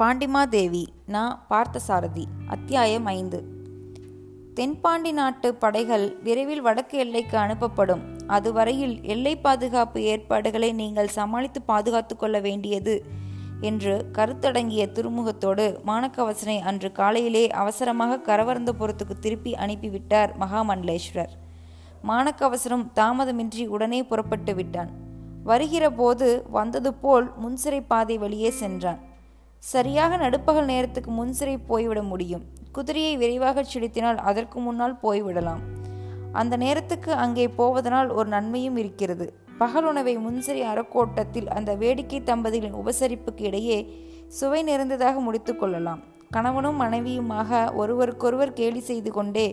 பாண்டிமாதேவி நா. பார்த்தசாரதி அத்தியாயம் ஐந்து. தென்பாண்டி நாட்டு படைகள் விரைவில் வடக்கு எல்லைக்கு அனுப்பப்படும். அதுவரையில் எல்லை பாதுகாப்பு ஏற்பாடுகளை நீங்கள் சமாளித்து பாதுகாத்து கொள்ள வேண்டியது என்று கருத்தடங்கிய துருமுகத்தோடு மானக்கவசனை அன்று காலையிலே அவசரமாக கரவரந்தபுரத்துக்கு திருப்பி அனுப்பிவிட்டார் மகாமண்டலேஸ்வரர். மானக்கவசரம் தாமதமின்றி உடனே புறப்பட்டு விட்டான். வருகிற போது வந்தது போல் முன்சிறை பாதை வழியே சென்றான். சரியாக நடுப்பகல் நேரத்துக்கு முன்சிறை போய்விட முடியும். குதிரையை விரைவாக செலுத்தினால் அதற்கு முன்னால் போய்விடலாம். அந்த நேரத்துக்கு அங்கே போவதனால் ஒரு நன்மையும் இருக்கிறது. பகல் உணவை முன்சிறை அறக்கோட்டத்தில் அந்த வேடிக்கை தம்பதிகளின் உபசரிப்புக்கு இடையே சுவை நிறைந்ததாக முடித்து கொள்ளலாம். கணவனும் மனைவியுமாக ஒருவருக்கொருவர் கேலி செய்து கொண்டே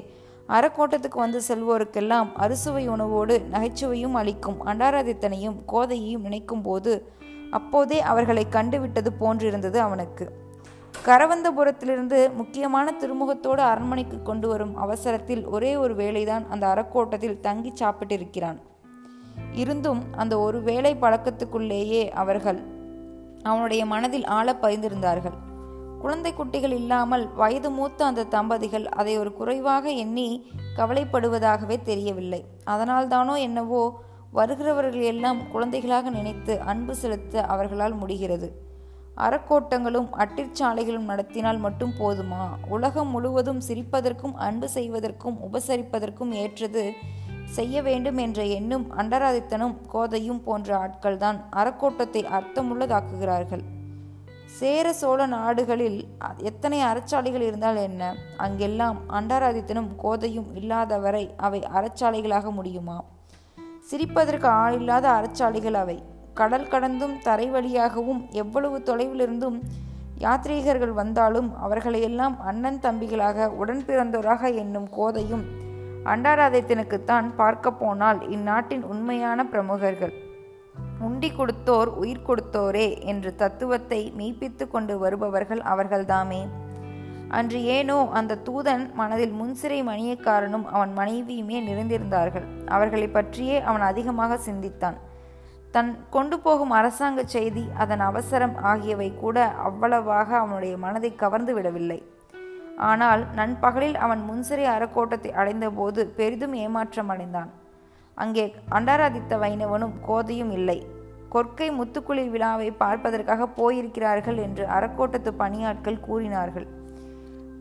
அறக்கோட்டத்துக்கு வந்து செல்வோருக்கெல்லாம் அறுசுவை உணவோடு நகைச்சுவையும் அளிக்கும் அண்டாராதித்தனையும் கோதையையும் நினைக்கும் போது அப்போதே அவர்களை கண்டுவிட்டது போன்றிருந்தது அவனுக்கு. கரவந்தபுரத்திலிருந்து முக்கியமான திருமுகத்தோடு அரண்மனைக்கு கொண்டு வரும் அவசரத்தில் ஒரே ஒரு வேளைதான் அந்த அறக்கோட்டத்தில் தங்கி சாப்பிட்டிருக்கிறான். இருந்தும் அந்த ஒரு வேளை பழக்கத்துக்குள்ளேயே அவர்கள் அவனுடைய மனதில் ஆழ பதிந்திருந்தார்கள். குழந்தை குட்டிகள் இல்லாமல் வயது மூத்த அந்த தம்பதிகள் அதை ஒரு குறைவாக எண்ணி கவலைப்படுவதாகவே தெரியவில்லை. அதனால்தானோ என்னவோ வருகிறவர்கள் எல்லாம் குழந்தைகளாக நினைத்து அன்பு செலுத்த அவர்களால் முடிகிறது. அறக்கோட்டங்களும் அட்டிற்சாலைகளும் நடத்தினால் மட்டும் போதுமா? உலகம் முழுவதும் சிரிப்பதற்கும் அன்பு செய்வதற்கும் உபசரிப்பதற்கும் ஏற்றது செய்ய வேண்டும் என்ற எண்ணும் அண்டராதித்தனும் கோதையும் போன்ற ஆட்கள்தான் அறக்கோட்டத்தை அர்த்தமுள்ளதாக்குகிறார்கள். சேர சோழ நாடுகளில் எத்தனை அறச்சாலைகள் இருந்தால் என்ன? அங்கெல்லாம் அண்டராதித்தனும் கோதையும் இல்லாதவரை அவை அறச்சாலைகளாக முடியுமா? சிரிப்பதற்கு ஆளில்லாத அறச்சாலைகள் அவை. கடல் கடந்தும் தரை வழியாகவும் எவ்வளவு தொலைவிலிருந்தும் யாத்ரீகர்கள் வந்தாலும் அவர்களையெல்லாம் அண்ணன் தம்பிகளாக உடன் பிறந்தோராக என்னும் கோதையும் அண்டாராதயத்தினுக்குத்தான் பார்க்க போனால் இந்நாட்டின் உண்மையான பிரமுகர்கள். உண்டி கொடுத்தோர் உயிர் கொடுத்தோரே என்று தத்துவத்தை மெய்ப்பித்து கொண்டு வருபவர்கள் அவர்கள்தாமே. அன்று ஏனோ அந்த தூதன் மனதில் முன்சிறை மணியக்காரனும் அவன் மனைவியுமே நிறைந்திருந்தார்கள். அவர்களை பற்றியே அவன் அதிகமாக சிந்தித்தான். தன் கொண்டு போகும் அரசாங்க செய்தி அதன் அவசரம் ஆகியவை கூட அவ்வளவாக அவனுடைய மனதை கவர்ந்து விடவில்லை. ஆனால் நண்பகலில் அவன் முன்சிறை அறக்கோட்டத்தை அடைந்தபோது பெரிதும் ஏமாற்றம் அடைந்தான். அங்கே அண்டாராதித்த வைணவனும் கோதையும் இல்லை. கொற்கை முத்துக்குழி விழாவை பார்ப்பதற்காக போயிருக்கிறார்கள் என்று அறக்கோட்டத்து பணியாட்கள் கூறினார்கள்.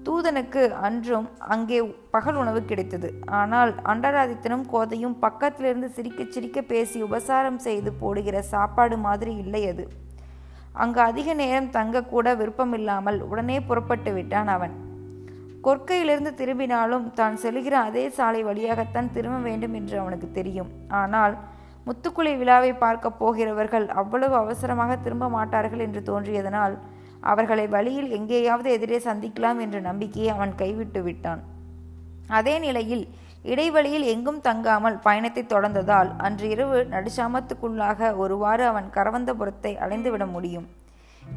தூதனுக்கு அன்றும் அங்கே பகல் உணவு கிடைத்தது. ஆனால் அண்டராதித்தனும் கோதையும் பக்கத்திலிருந்து சிரிக்க சிரிக்க பேசி உபசாரம் செய்து போடுகிற சாப்பாடு மாதிரி இல்லை அது. அங்கு அதிக நேரம் தங்கக்கூட விருப்பமில்லாமல் உடனே புறப்பட்டு விட்டான் அவன். கொற்கையிலிருந்து திரும்பினாலும் தான் செல்கிற அதே சாலை வழியாகத்தான் திரும்ப வேண்டும் என்று அவனுக்கு தெரியும். ஆனால் முத்துக்குளி விழாவை பார்க்க போகிறவர்கள் அவ்வளவு அவசரமாக திரும்ப மாட்டார்கள் என்று தோன்றியதனால் அவர்களை வழியில் எங்கேயாவது எதிரே சந்திக்கலாம் என்ற நம்பிக்கையை அவன் கைவிட்டு விட்டான். அதே நிலையில் இடைவெளியில் எங்கும் தங்காமல் பயணத்தை தொடர்ந்ததால் அன்று இரவு நடுசாமத்துக்குள்ளாக ஒருவாறு அவன் கரவந்தபுரத்தை அடைந்துவிட முடியும்.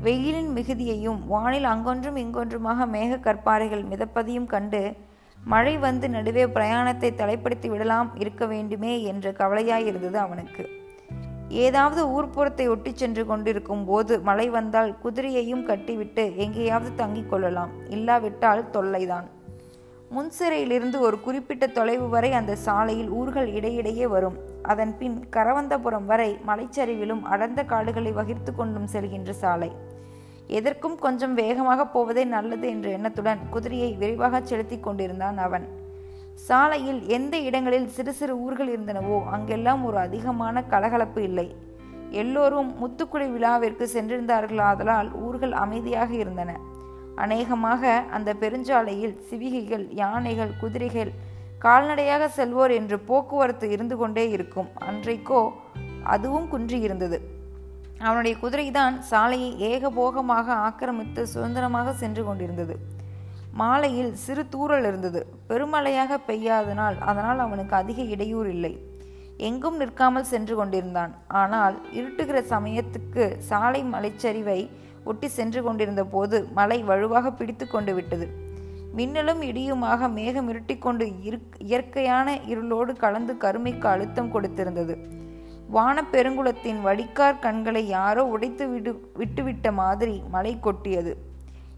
வெயிலின் மிகுதியையும் வானில் அங்கொன்றும் இங்கொன்றுமாக மேக கற்பாறைகள் மிதப்பதையும் கண்டு மழை வந்து நடுவே பிரயாணத்தை தலைப்படுத்தி விடலாம் இருக்க வேண்டுமே என்ற கவலையாயிருந்தது அவனுக்கு. ஏதாவது ஊர்ப்புறத்தை ஒட்டி சென்று கொண்டிருக்கும் போது மழை வந்தால் குதிரையையும் கட்டிவிட்டு எங்கேயாவது தங்கிக் கொள்ளலாம். இல்லாவிட்டால் தொல்லைதான். முன்சிறையிலிருந்து ஒரு குறிப்பிட்ட தொலைவு வரை அந்த சாலையில் ஊர்கள் இடையிடையே வரும். அதன் பின் கரவந்தபுரம் வரை மலைச்சரிவிலும் அடர்ந்த காடுகளை வகிர்த்து கொண்டும் செல்கின்ற சாலை. எதற்கும் கொஞ்சம் வேகமாக போவதே நல்லது என்ற எண்ணத்துடன் குதிரையை விரைவாக செலுத்தி கொண்டிருந்தான் அவன். சாலையில் எந்த இடங்களில் சிறு சிறு ஊர்கள் இருந்தனவோ அங்கெல்லாம் ஒரு அதிகமான கலகலப்பு இல்லை. எல்லோரும் முத்துக்குடி விழாவிற்கு சென்றிருந்தார்களாதலால் ஊர்கள் அமைதியாக இருந்தன. அநேகமாக அந்த பெருஞ்சாலையில் சிவிகைகள் யானைகள் குதிரைகள் கால்நடையாக செல்வோர் என்று போக்குவரத்து இருந்து கொண்டே இருக்கும். அன்றைக்கோ அதுவும் குன்றியிருந்தது அவனுடைய குதிரைதான் சாலையை ஏகபோகமாக ஆக்கிரமித்து சுதந்திரமாக சென்று கொண்டிருந்தது. மாலையில் சிறு தூறல் இருந்தது. பெருமழையாக பெய்யாதனால் அதனால் அவனுக்கு அதிக இடையூறு இல்லை. எங்கும் நிற்காமல் சென்று கொண்டிருந்தான். ஆனால் இருட்டுகிற சமயத்துக்கு சாலை மலைச்சரிவை ஒட்டி சென்று கொண்டிருந்த போது மலை வலுவாக பிடித்து கொண்டு விட்டது. மின்னலும் இடியுமாக மேகம் இருட்டிக்கொண்டு இயற்கையான இருளோடு கலந்து கருமைக்கு அழுத்தம் கொடுத்திருந்தது. வானப்பெருங்குளத்தின் வடிகார் கண்களை யாரோ உடைத்து விடு விட்டுவிட்ட மாதிரி மலை கொட்டியது.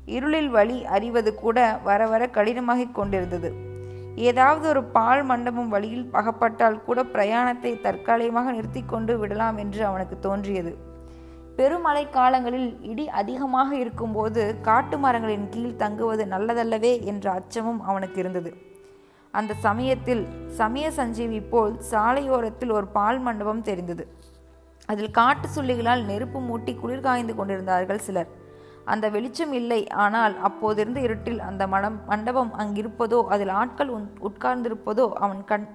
இருளில் வழி அறிவது கூட வர வர கடினமாகிக் கொண்டிருந்தது. ஏதாவது ஒரு பால் மண்டபம் வழியில் அகப்பட்டால் கூட பிரயாணத்தை தற்காலிகமாக நிறுத்தி கொண்டு விடலாம் என்று அவனுக்கு தோன்றியது. பெருமழை காலங்களில் இடி அதிகமாக இருக்கும்போது காட்டு மரங்களின் கீழ் தங்குவது நல்லதல்லவே என்ற அச்சமும் அவனுக்கு இருந்தது. அந்த சமயத்தில் சமய சஞ்சீவி போல் சாலையோரத்தில் ஒரு பால் மண்டபம் தெரிந்தது. அதில் காட்டு சுள்ளிகளால் நெருப்பு மூட்டி குளிர் காய்ந்து கொண்டிருந்தார்கள் சிலர். அந்த வெளிச்சம் இல்லை. ஆனால் அப்போதிருந்த இருட்டில் அந்த மடம் மண்டபம் அங்கிருப்பதோ அதில் ஆட்கள் உட்கார்ந்திருப்பதோ அவன் கண்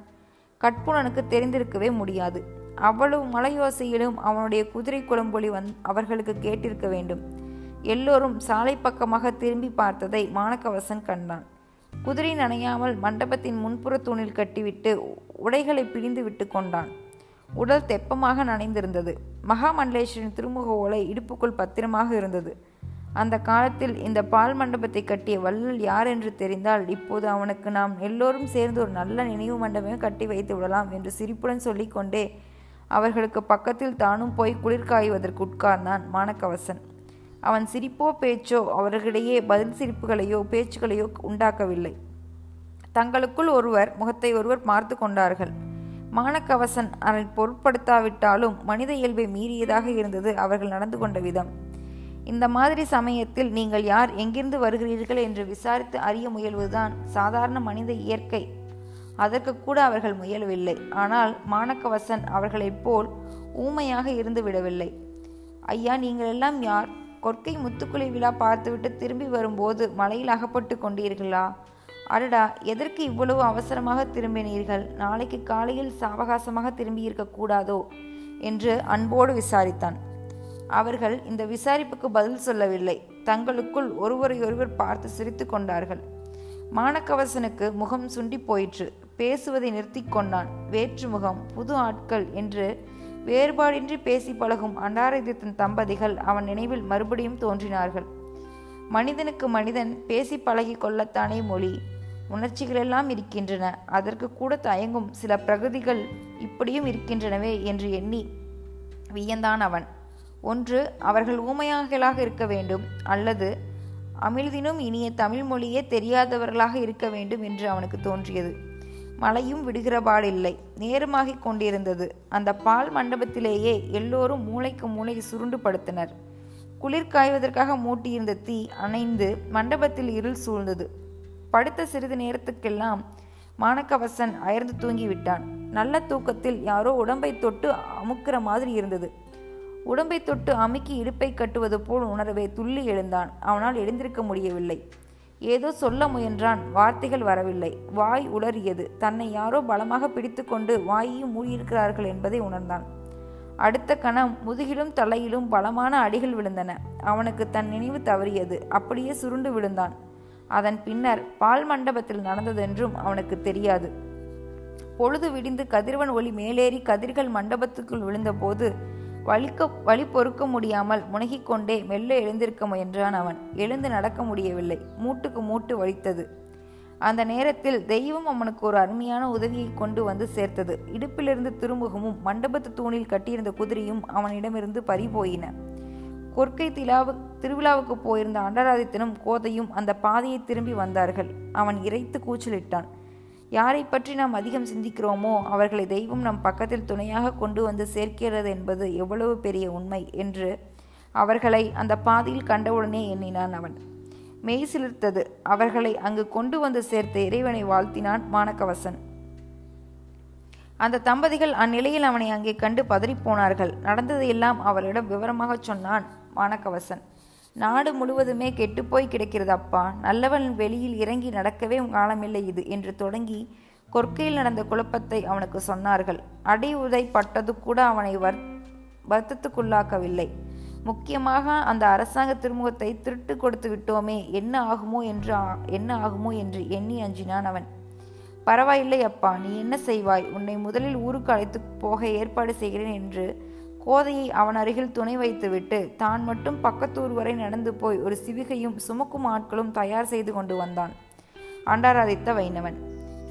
கட்புணனுக்கு தெரிந்திருக்கவே முடியாது. அவ்வளவு மலையோசையிலும் அவனுடைய குதிரை குளம்பொலி வந் அவர்களுக்கு கேட்டிருக்க வேண்டும். எல்லோரும் சாலை பக்கமாக திரும்பி பார்த்ததை மாணக்கவசன் கண்டான். குதிரை நனையாமல் மண்டபத்தின் முன்புற தூணில் கட்டிவிட்டு உடைகளை பிடிந்து விட்டு கொண்டான். உடல் தெப்பமாக நனைந்திருந்தது. மகாமண்டலேஸ்வரின் திருமுக ஓலை இடுப்புக்குள் பத்திரமாக இருந்தது. அந்த காலத்தில் இந்த பால் மண்டபத்தை கட்டிய வள்ளல் யார் என்று தெரிந்தால் இப்போது அவனுக்கு நாம் எல்லோரும் சேர்ந்து ஒரு நல்ல நினைவு மண்டபமே கட்டி வைத்து விடலாம் என்று சிரிப்புடன் சொல்லிக்கொண்டே அவர்களுக்கு பக்கத்தில் தானும் போய் குளிர் காய்வதற்கு உட்கார்ந்தான் மானக்கவசன் அவன் சிரிப்போ பேச்சோ அவர்களிடையே பதில் சிரிப்புகளையோ பேச்சுகளையோ உண்டாக்கவில்லை. தங்களுக்குள் ஒருவர் முகத்தை ஒருவர் பார்த்து கொண்டார்கள். மானக்கவசன் அதை பொருட்படுத்தாவிட்டாலும் மனித இயல்பை மீறியதாக இருந்தது அவர்கள் நடந்து கொண்ட விதம். இந்த மாதிரி சமயத்தில் நீங்கள் யார் எங்கிருந்து வருகிறீர்கள் என்று விசாரித்து அறிய முயல்வதுதான் சாதாரண மனித இயற்கை. அதற்கு கூட அவர்கள் முயலவில்லை. ஆனால் மாணக்கவசன் அவர்களைப் போல் ஊமையாக இருந்து விடவில்லை. ஐயா நீங்கள் எல்லாம் யார்? கொற்கை முத்துக்குளி விழா பார்த்துவிட்டு திரும்பி வரும்போது மலையில் அகப்பட்டு கொண்டீர்களா? அடடா எதற்கு இவ்வளவு அவசரமாக திரும்பினீர்கள்? நாளைக்கு காலையில் சாவகாசமாக திரும்பி கூடாதோ? என்று அன்போடு விசாரித்தான். அவர்கள் இந்த விசாரிப்புக்கு பதில் சொல்லவில்லை. தங்களுக்குள் ஒருவரையொருவர் பார்த்து சிரித்து கொண்டார்கள். மானக்கவசனுக்கு முகம் சுண்டி போயிற்று. பேசுவதை நிறுத்தி கொண்டான். வேற்று முகம் புது ஆட்கள் என்று வேறுபாடின்றி பேசி பழகும் அண்டாரதித்தன் தம்பதிகள் அவன் நினைவில் மறுபடியும் தோன்றினார்கள். மனிதனுக்கு மனிதன் பேசி பழகி கொள்ளத்தானே மொழி. உணர்ச்சிகளெல்லாம் இருக்கின்றன. அதற்கு கூட தயங்கும் சில பிரகதிகள் இப்படியும் இருக்கின்றனவே என்று எண்ணி வியந்தான் அவன். ஒன்று அவர்கள் ஊமையாகலாக இருக்க வேண்டும். அல்லது அமிழ்தினும் இனிய தமிழ் மொழியே தெரியாதவர்களாக இருக்க வேண்டும் என்று அவனுக்கு தோன்றியது. மழையும் விடுகிறபாடில்லை. நேரமாகிக் கொண்டிருந்தது. அந்த பால் மண்டபத்திலேயே எல்லோரும் மூளைக்கு மூளை சுருண்டு படுத்தனர். குளிர் காய்வதற்காக மூட்டியிருந்த தீ அணைந்து மண்டபத்தில் இருள் சூழ்ந்தது. படுத்த சிறிது நேரத்துக்கெல்லாம் மாணக்கவசன் அயர்ந்து தூங்கிவிட்டான். நல்ல தூக்கத்தில் யாரோ உடம்பை தொட்டு அமுக்கிற மாதிரி இருந்தது. உடம்பை தொட்டு அமுக்கி இடுப்பை கட்டுவது போல் உணர்வை துள்ளி எழுந்தான். அவனால் எழுந்திருக்க முடியவில்லை. ஏதோ சொல்ல முயன்றான். வார்த்தைகள் வரவில்லை. வாய் உளறியது தன்னை யாரோ பலமாக பிடித்துக்கொண்டு வாயையும் மூடியிருக்கிறார்கள் என்பதை உணர்ந்தான். அடுத்த கணம் முதுகிலும் தலையிலும் பலமான அடிகள் விழுந்தன. அவனுக்கு தன் நினைவு தவறியது. அப்படியே சுருண்டு விழுந்தான். அதன் பின்னர் பால் மண்டபத்தில் நடந்ததென்றும் அவனுக்கு தெரியாது. பொழுது விடிந்து கதிரவன் ஒளி மேலேறி கதிர்கள் மண்டபத்துக்குள் விழுந்தபோது வலிக்க வழி பொறுக்க முடியாமல் முனகிக் கொண்டே மெல்ல எழுந்திருக்க முயன்றான் அவன். எழுந்து நடக்க முடியவில்லை. மூட்டுக்கு மூட்டு வலித்தது. அந்த நேரத்தில் தெய்வம் அவனுக்கு ஒரு அருமையான உதவியை கொண்டு வந்து சேர்த்தது. இடுப்பிலிருந்து திருமுகமும் மண்டபத்து தூணில் கட்டியிருந்த குதிரையும் அவனிடமிருந்து பறிபோயின. கொற்கை திலாவு திருவிழாவுக்கு போயிருந்த அண்டராதித்தனும் கோதையும் அந்த பாதையை திரும்பி வந்தார்கள். அவன் இறைத்து கூச்சலிட்டான். யாரை பற்றி நாம் அதிகம் சிந்திக்கிறோமோ அவர்களை தெய்வம் நம் பக்கத்தில் துணையாக கொண்டு வந்து சேர்க்கிறது என்பது எவ்வளவு பெரிய உண்மை என்று அவர்களை அந்த பாதையில் கண்டவுடனே எண்ணினான் அவன். மெய் சிலிர்த்தது. அவர்களை அங்கு கொண்டு வந்து சேர்த்த இறைவனை வாழ்த்தினான் மானக்கவசன் அந்த தம்பதிகள் அந்நிலையில் அவனை அங்கே கண்டு பதறிப்போனார்கள் நடந்ததையெல்லாம் அவரிடம் விவரமாக சொன்னான் மானக்கவசன் நாடு முழுவதுமே கெட்டுப்போய் கிடக்கிறது அப்பா நல்லவன் வெளியில் இறங்கி நடக்கவே காலமில்லை இது என்று தொடங்கி கொற்கையில் நடந்த குழப்பத்தை அவனுக்கு சொன்னார்கள். அடி உதை பட்டது கூட அவனை வர் வருத்தத்துக்குள்ளாக்கவில்லை. முக்கியமாக அந்த அரசாங்க திருமுகத்தை திருட்டு கொடுத்து விட்டோமே என்ன ஆகுமோ என்று என்ன ஆகுமோ என்று எண்ணி அஞ்சினான் அவன். பரவாயில்லை அப்பா நீ என்ன செய்வாய்? உன்னை முதலில் ஊருக்கு அழைத்து போக ஏற்பாடு செய்கிறேன் என்று கோதையை அவன் அருகில் துணை வைத்துவிட்டு தான் மட்டும் பக்கத்தூர் வரை நடந்து போய் ஒரு சிவிகையும் சுமக்கும் ஆட்களும் தயார் செய்து கொண்டு வந்தான். அண்டாராதித்த வைணவன்.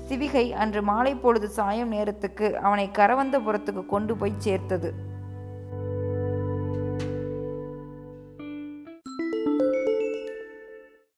சிவிகை அன்று மாலை பொழுது சாயம் நேரத்துக்கு அவனை கரவந்தபுரத்துக்கு கொண்டு போய் சேர்த்தது.